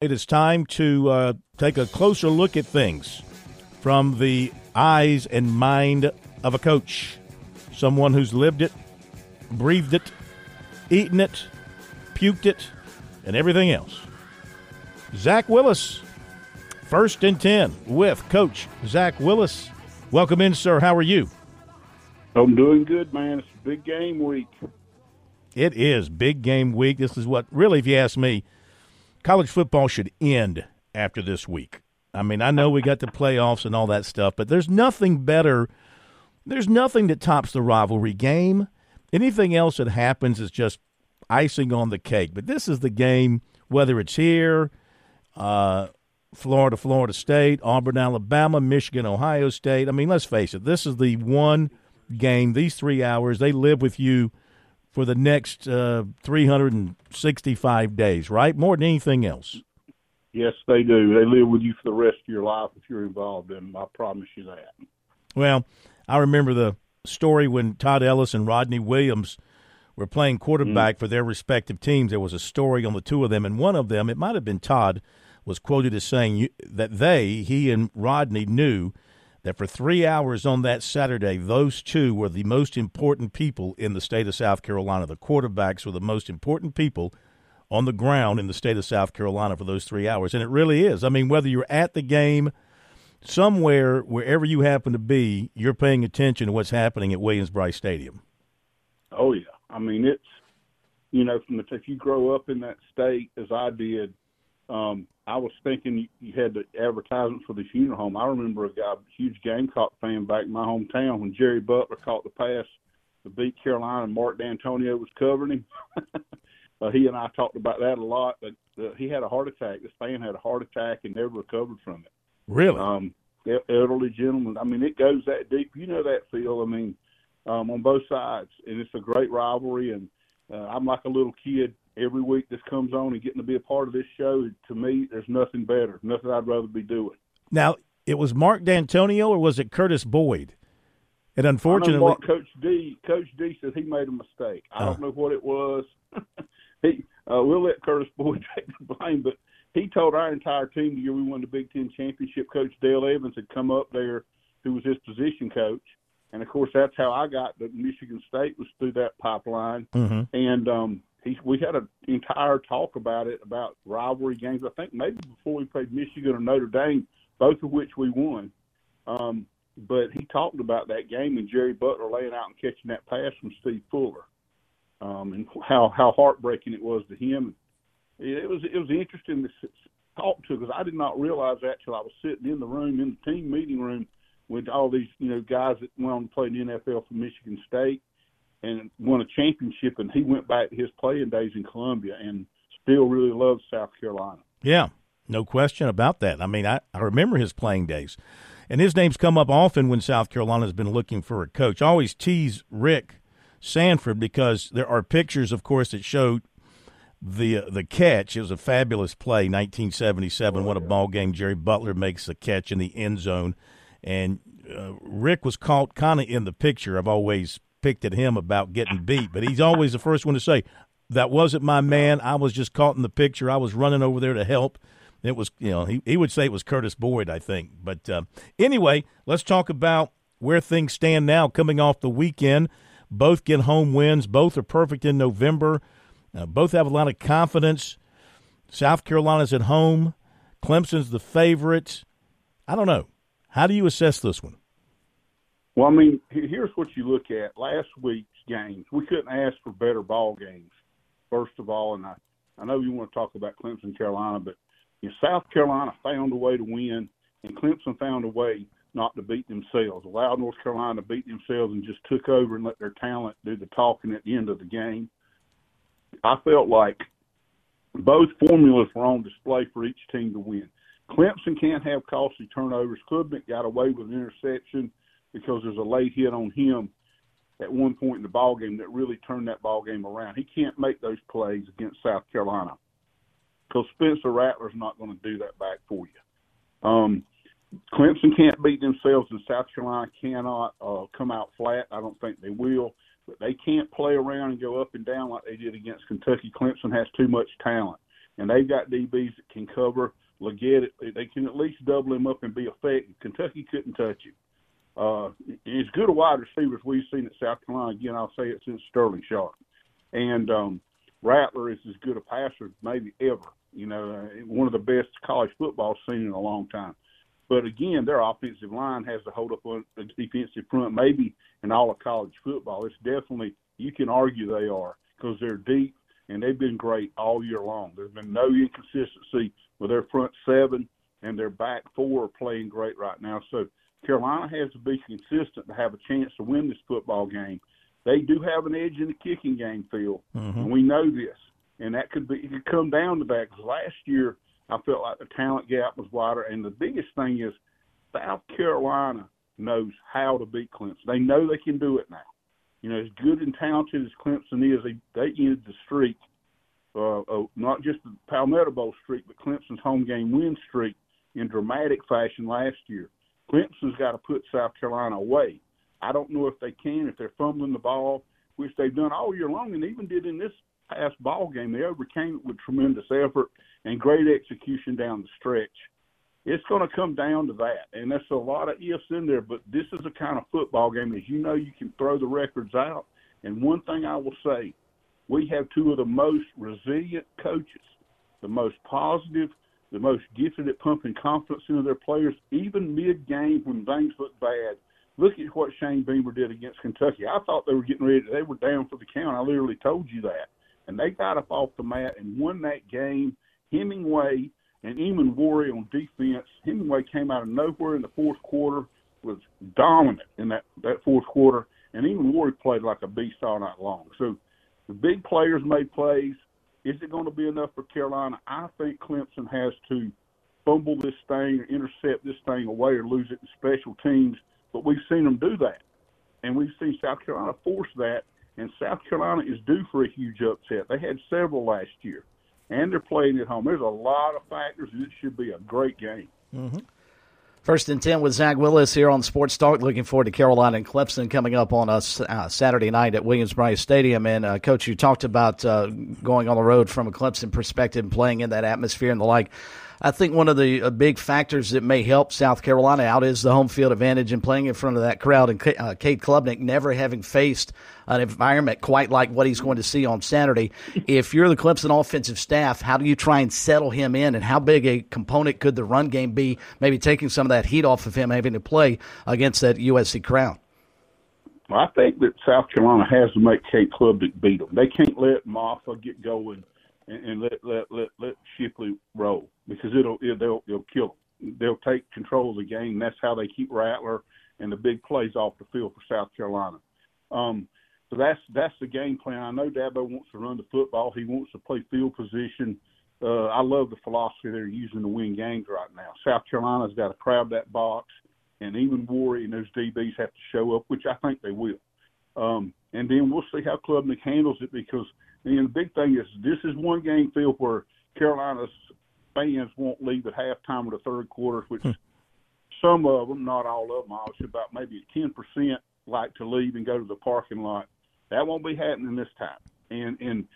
It is time to uh, take a closer look at things from the eyes and mind of a coach, someone who's lived it, breathed it, eaten it, puked it, and everything else. Zak Willis, first and 10 with Coach Zak Willis. Welcome in, sir. How are you? I'm doing good, man. It's a big game week. It is big game week. This is what, really, if you ask me, college football should end after this week. I mean, I know we got the playoffs and all that stuff, but there's nothing better. There's nothing that tops the rivalry game. Anything else that happens is just icing on the cake. But this is the game, whether it's here, uh, Florida, Florida State, Auburn, Alabama, Michigan, Ohio State. I mean, let's face it, this is the one game, these three hours, they live with you for the next uh, 365 days, right? More than anything else. Yes, they do. They live with you for the rest of your life if you're involved in them. I promise you that. Well, I remember the story when Todd Ellis and Rodney Williams were playing quarterback mm-hmm. for their respective teams. There was a story on the two of them, and one of them, it might have been Todd, was quoted as saying that they, he and Rodney, knew – that for three hours on that Saturday, those two were the most important people in the state of South Carolina. The quarterbacks were the most important people on the ground in the state of South Carolina for those three hours. And it really is. I mean, whether you're at the game, somewhere, wherever you happen to be, you're paying attention to what's happening at Williams-Brice Stadium. Oh, yeah. I mean, it's, you know, from the, if you grow up in that state as I did, um, I was thinking you had the advertisement for the funeral home. I remember a guy, huge Gamecock fan back in my hometown, when Jerry Butler caught the pass to beat Carolina and Mark Dantonio was covering him. uh, he and I talked about that a lot, but uh, he had a heart attack. This fan had a heart attack and never recovered from it. Really? Um, elderly gentleman. I mean, it goes that deep. You know that, Phil. I mean, um, on both sides, and it's a great rivalry. And uh, I'm like a little kid every week this comes on and getting to be a part of this show, to me, there's nothing better. Nothing I'd rather be doing. Now, it was Mark Dantonio or was it Curtis Boyd? And unfortunately, Mark, Coach D, Coach D says he made a mistake. I don't know what it was. he, uh, we'll let Curtis Boyd take the blame, but he told our entire team the year we won the Big Ten championship, Coach Dale Evans had come up there, who was his position coach, and of course that's how I got to Michigan State was through that pipeline. Mm-hmm. And um, he we had an entire talk about it about rivalry games. I think maybe before we played Michigan or Notre Dame, both of which we won. Um, but he talked about that game and Jerry Butler laying out and catching that pass from Steve Fuller, um, and how how heartbreaking it was to him. It was it was interesting to talk to because I did not realize that till I was sitting in the room in the team meeting room with all these you know guys that went on to play in the NFL for Michigan State and won a championship, and he went back to his playing days in Columbia and still really loves South Carolina. Yeah, no question about that. I mean, I, I remember his playing days, and his name's come up often when South Carolina's been looking for a coach. I always tease Rick Sanford because there are pictures, of course, that showed the uh, the catch. It was a fabulous play, 1977. Oh, what a ball game! Jerry Butler makes the catch in the end zone, and uh, Rick was caught kind of in the picture. I've always picked at him about getting beat, but he's always the first one to say, "That wasn't my man. I was just caught in the picture. I was running over there to help." It was, you know, he, he would say it was Curtis Boyd, I think. But uh, anyway, let's talk about where things stand now coming off the weekend. Both get home wins. Both are perfect in November. Uh, both have a lot of confidence. South Carolina's at home. Clemson's the favorite. I don't know. How do you assess this one? Well, I mean, here's what you look at. Last week's games, we couldn't ask for better ball games. First of all, and I, I know you want to talk about Clemson, Carolina, but you know, South Carolina found a way to win, and Clemson found a way not to beat themselves. Allowed North Carolina to beat themselves and just took over and let their talent do the talking at the end of the game. I felt like both formulas were on display for each team to win. Clemson can't have costly turnovers. Klubnik got away with an interception because there's a late hit on him at one point in the ball game that really turned that ball game around. He can't make those plays against South Carolina because Spencer Rattler's not going to do that back for you. Um, Clemson can't beat themselves, and South Carolina cannot uh, come out flat. I don't think they will, but they can't play around and go up and down like they did against Kentucky. Clemson has too much talent, and they've got DBs that can cover Legette. They can at least double him up and be effective. Kentucky couldn't touch him. Uh, as good a wide receivers we've seen at South Carolina. Again, I'll say it since Sterling Sharpe. And um, Rattler is as good a passer maybe ever. You know, uh, one of the best college football seen in a long time. But again, their offensive line has to hold up on a defensive front, maybe in all of college football. It's definitely you can argue they are because they're deep and they've been great all year long. There's been no inconsistency with their front seven and their back four are playing great right now. So Carolina has to be consistent to have a chance to win this football game. They do have an edge in the kicking game, Phil, mm-hmm. and we know this. And that could be it could come down to that because last year I felt like the talent gap was wider. And the biggest thing is South Carolina knows how to beat Clemson. They know they can do it now. You know, as good and talented as Clemson is, they they ended the streak, uh, uh, not just the Palmetto Bowl streak, but Clemson's home game win streak in dramatic fashion last year. Clemson's got to put South Carolina away. I don't know if they can if they're fumbling the ball, which they've done all year long, and even did in this past ball game. They overcame it with tremendous effort and great execution down the stretch. It's going to come down to that, and there's a lot of ifs in there. But this is a kind of football game, as you know, you can throw the records out. And one thing I will say, we have two of the most resilient coaches, the most positive, the most gifted at pumping confidence into their players, even mid-game when things look bad. Look at what Shane Beamer did against Kentucky. I thought they were getting ready. They were down for the count. I literally told you that and they got up off the mat and won that game. Hemingway and Emmanwori on defense. Hemingway came out of nowhere in the fourth quarter, was dominant in that that fourth quarter, and Emmanwori played like a beast all night long. So the big players made plays. Is it going to be enough for Carolina? I think Clemson has to fumble this thing or intercept this thing away or lose it in special teams. But we've seen them do that, and we've seen South Carolina force that and South Carolina is due for a huge upset. They had several last year, and they're playing at home. There's a lot of factors, and it should be a great game. Mm-hmm. First and 10 with Zak Willis here on Sports Talk. Looking forward to Carolina and Clemson coming up on us uh, Saturday night at Williams-Brice Stadium. And, uh, Coach, you talked about uh, going on the road from a Clemson perspective and playing in that atmosphere and the like. I think one of the uh, big factors that may help South Carolina out is the home field advantage and playing in front of that crowd. And uh, Cade Klubnik never having faced an environment quite like what he's going to see on Saturday. If you're the Clemson offensive staff, how do you try and settle him in? And how big a component could the run game be? Maybe taking some of that heat off of him having to play against that USC crowd. Well, I think that South Carolina has to make Cade Klubnik beat them. They can't let Mafah get going and, and let let let let Shipley roll because it'll it, they'll they'll kill them. They'll take control of the game. That's how they keep Rattler and the big plays off the field for South Carolina. Um, so that's that's the game plan. I know Dabo wants to run the football. He wants to play field position. Uh, I love the philosophy they're using to win games right now. South Carolina's got to crowd that box, and Emmanwori and those DBs have to show up, which I think they will. Um, and then we'll see how Klubnik handles it because – and the big thing is this is one game field where Carolina's fans won't leave at halftime or the third quarter, which hmm. some of them, not all of them, obviously about maybe ten percent like to leave and go to the parking lot. That won't be happening this time. And and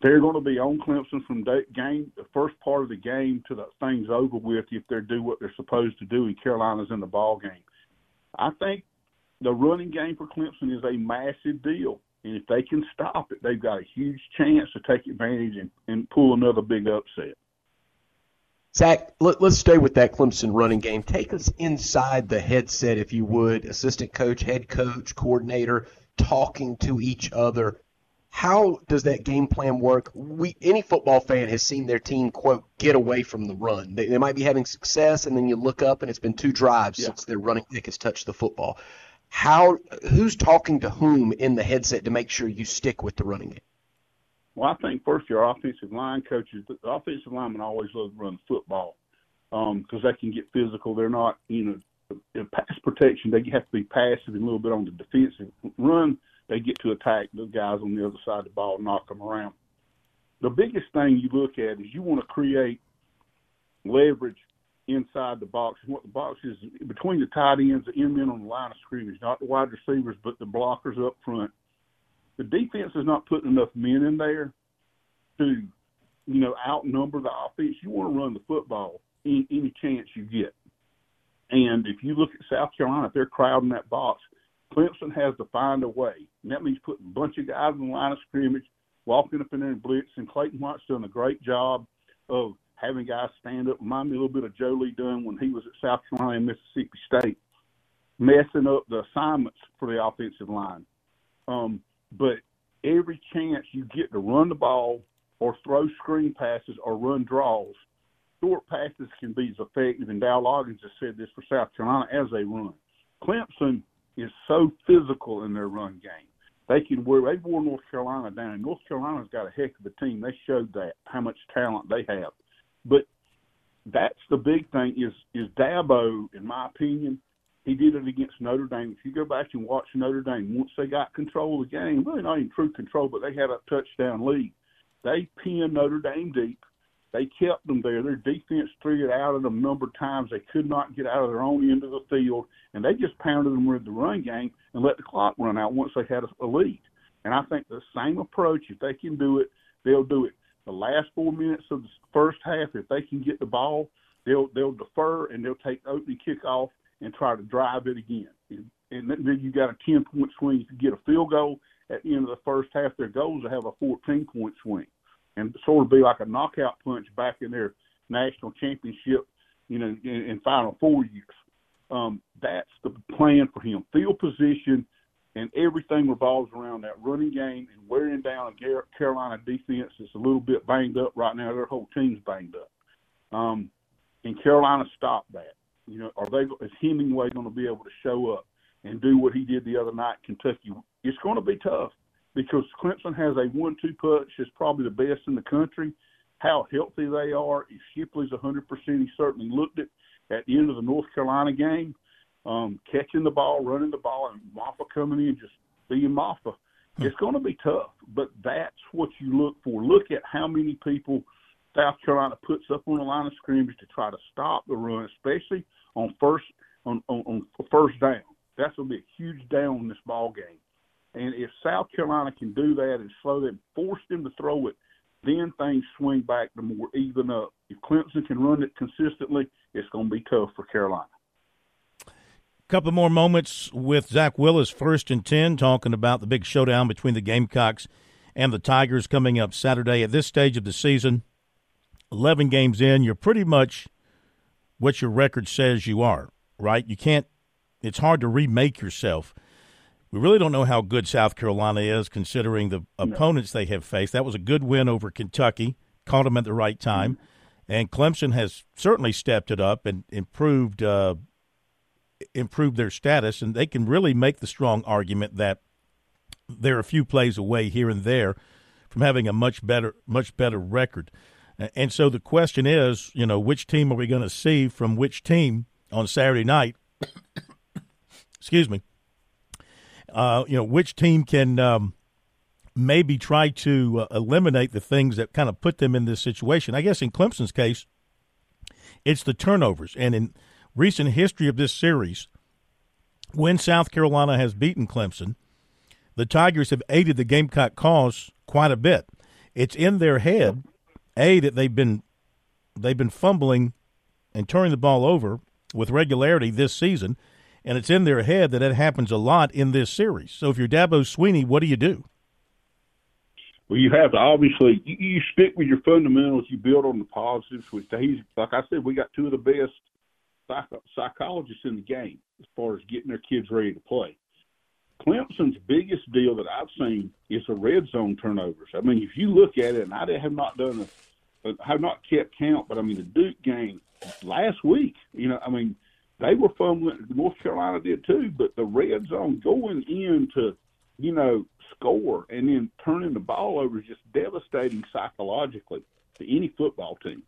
they're going to be on Clemson from day, game the first part of the game to the thing's over with if they do what they're supposed to do and Carolina's in the ball game. I think the running game for Clemson is a massive deal. And if they can stop it, they've got a huge chance to take advantage and, and pull another big upset. Zak, let, us stay with that Clemson running game. Take us inside the headset, if you would. Assistant coach, head coach, coordinator, talking to each other. How does that game plan work? We any football fan has seen their team quote get away from the run. They, they might be having success, and then you look up and it's been two drives yeah. since their running kick has touched the football how who's talking to whom in the headset to make sure you stick with the running game? Well, I think first your offensive line coaches, the offensive linemen always love to run football because um, they can get physical. They're not, you know, in pass protection. They have to be passive and a little bit on the defensive run. They get to attack the guys on the other side of the ball, knock them around. The biggest thing you look at is you want to create leverage inside the box. And what the box is between the tight ends, the end men on the line of scrimmage, not the wide receivers, but the blockers up front. The defense is not putting enough men in there to you know, outnumber the offense. You want to run the football any, any chance you get. And if you look at South Carolina, if they're crowding that box, Clemson has to find a way. And that means putting a bunch of guys in the line of scrimmage, walking up in there and blitz. And Clayton White's done a great job of having guys stand up. Remind me a little bit of Joe Lee Dunn when he was at South Carolina and Mississippi State, messing up the assignments for the offensive line. Um, but every chance you get to run the ball or throw screen passes or run draws, short passes can be as effective. And Dowell Loggains has said this for South Carolina as they run. Clemson is so physical in their run game. They can wear they wore North Carolina down, and North Carolina's got a heck of a team. They showed that how much talent they have. But that's the big thing is is Dabo, in my opinion, he did it against Notre Dame. If you go back and watch Notre Dame, once they got control of the game, really not in true control, but they had a touchdown lead. They pinned Notre Dame deep. They kept them there. Their defense threw it out of them a number of times. They could not get out of their own end of the field, and they just pounded them with the run game and let the clock run out once they had a lead. And I think the same approach, if they can do it, they'll do it. The last four minutes of the first half, if they can get the ball, they'll they'll defer and they'll take the opening kickoff and try to drive it again. And, and then you got a ten point swing. If you get a field goal at the end of the first half, their goal is to have a fourteen point swing and sort of be like a knockout punch back in their national championship, you know, in, in Final Four years. Um, that's the plan for him. Field position and everything revolves around that running game and wearing down a Carolina defense that's a little bit banged up right now. Their whole team's banged up. Um, and Carolina stopped that. You know, are they? Is Hemingway going to be able to show up and do what he did the other night Kentucky? It's going to be tough because Clemson has a one-two punch that's probably the best in the country. How healthy they are. If Shipley's 100%, he certainly looked it at the end of the North Carolina game, um, catching the ball, running the ball, and Mafah coming in just being Mafah. Hmm. It's going to be tough, but that's what you look for. Look at how many people South Carolina puts up on the line of scrimmage to try to stop the run, especially on first on, on, on first down. That's going to be a huge down in this ball game. And if South Carolina can do that and slow them, force them to throw it, then things swing back to more even up. If Clemson can run it consistently, it's going to be tough for Carolina. Couple more moments with Zak Willis, first and ten, talking about the big showdown between the Gamecocks and the Tigers coming up Saturday. At this stage of the season, eleven games in, you're pretty much what your record says you are. Right? You can't. It's hard to remake yourself we really don't know how good South Carolina is considering the no. opponents they have faced. That was a good win over Kentucky, caught them at the right time. Mm-hmm. And Clemson has certainly stepped it up and improved uh, improved their status, and they can really make the strong argument that they're a few plays away here and there from having a much better much better record. And so the question is, you know, which team are we going to see from which team on Saturday night? Excuse me uh, you know, which team can um, maybe try to uh, eliminate the things that kind of put them in this situation. I guess in Clemson's case, it's the turnovers. And in recent history of this series, when South Carolina has beaten Clemson, the Tigers have aided the Gamecock cause quite a bit. It's in their head, a that they've been they've been fumbling and turning the ball over with regularity this season, and it's in their head that it happens a lot in this series. So if you're Dabo Swinney, what do you do? Well, you have to obviously you, you stick with your fundamentals. You build on the positives. Which he's like I said, we got two of the best psych- psychologists in the game as far as getting their kids ready to play. Clemson's biggest deal that I've seen is the red zone turnovers. I mean, if you look at it, and I have not done a, have not kept count, but I mean the Duke game last week. You know, I mean they were fumbling. North Carolina did too, but the red zone going in to, you know, score and then turning the ball over is just devastating psychologically to any football team.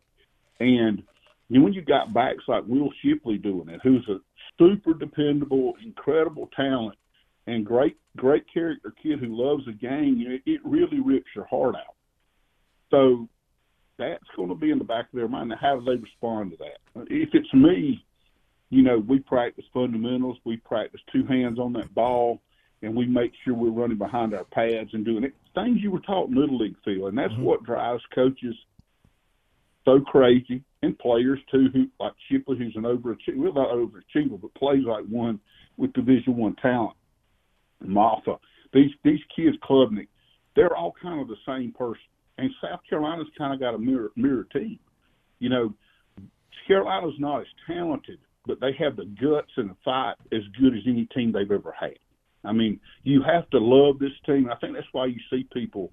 And you when you got backs like Will Shipley doing it, who's a super dependable, incredible talent, and great, great character kid who loves the game, you know, it, it really rips your heart out. So that's going to be in the back of their mind. Now, how do they respond to that? If it's me, you know, we practice fundamentals. We practice two hands on that ball, and we make sure we're running behind our pads and doing it. Things you were taught in Little League field, and that's mm-hmm. what drives coaches so crazy, and players too, who like Shipley, who's an overachiever, well not overachiever, but plays like one with Division One talent. Mafah, these these kids, Klubnik, they're all kind of the same person. And South Carolina's kind of got a mirror mirror team. You know, Carolina's not as talented, but they have the guts and the fight as good as any team they've ever had. I mean, you have to love this team. I think that's why you see people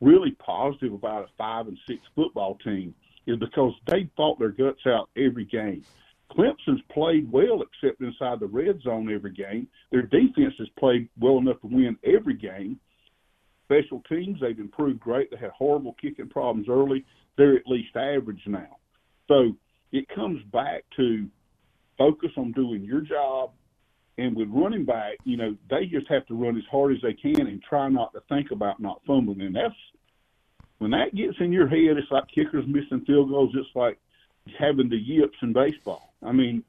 really positive about a five and six football team is because they fought their guts out every game. Clemson's played well except inside the red zone every game. Their defense has played well enough to win every game. Special teams, they've improved great. They had horrible kicking problems early. They're at least average now. So it comes back to focus on doing your job. And with running back, you know, they just have to run as hard as they can and try not to think about not fumbling. And that's when that gets in your head, it's like kickers missing field goals. It's like having the yips in baseball. I mean,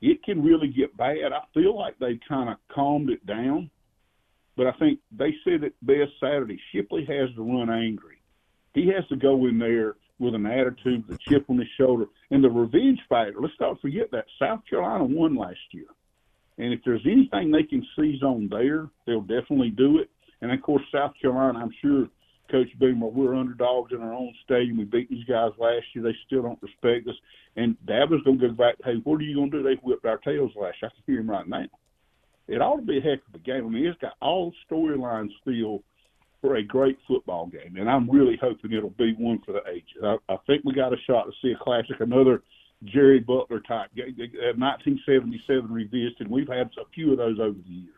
it can really get bad. I feel like they kind of calmed it down, but I think they said it best Saturday. Shipley has to run angry. He has to go in there with an attitude, a chip on his shoulder, and the revenge factor. Let's not forget that South Carolina won last year, and if there's anything they can seize on there, they'll definitely do it. And of course, South Carolina, I'm sure Coach Beamer, we're underdogs in our own stadium. We beat these guys last year. They still don't respect us. And Dabo's going to go back, hey, what are you going to do? They whipped our tails last year. I can hear him right now. It ought to be a heck of a game. I mean, it's got all storylines still for a great football game. And I'm really hoping it'll be one for the ages. I, I think we got a shot to see a classic, another Jerry Butler type game, 1977 revisited. We've had a few of those over the years.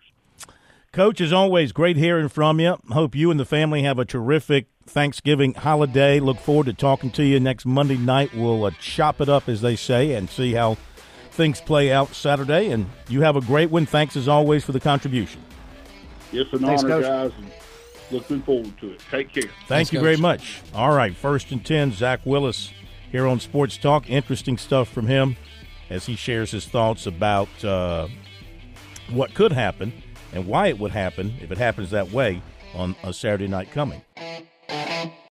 Coach, as always, great hearing from you. Hope you and the family have a terrific Thanksgiving holiday. Look forward to talking to you next Monday night. We'll uh, chop it up, as they say, and see how things play out Saturday. And you have a great one. Thanks, as always, for the contribution. It's an Thanks, honor, Coach. guys. Looking forward to it. Take care. Thank Thanks, you Coach. very much. All right, first and 10, Zak Willis here on Sports Talk. Interesting stuff from him as he shares his thoughts about uh, what could happen and why it would happen if it happens that way on a Saturday night coming.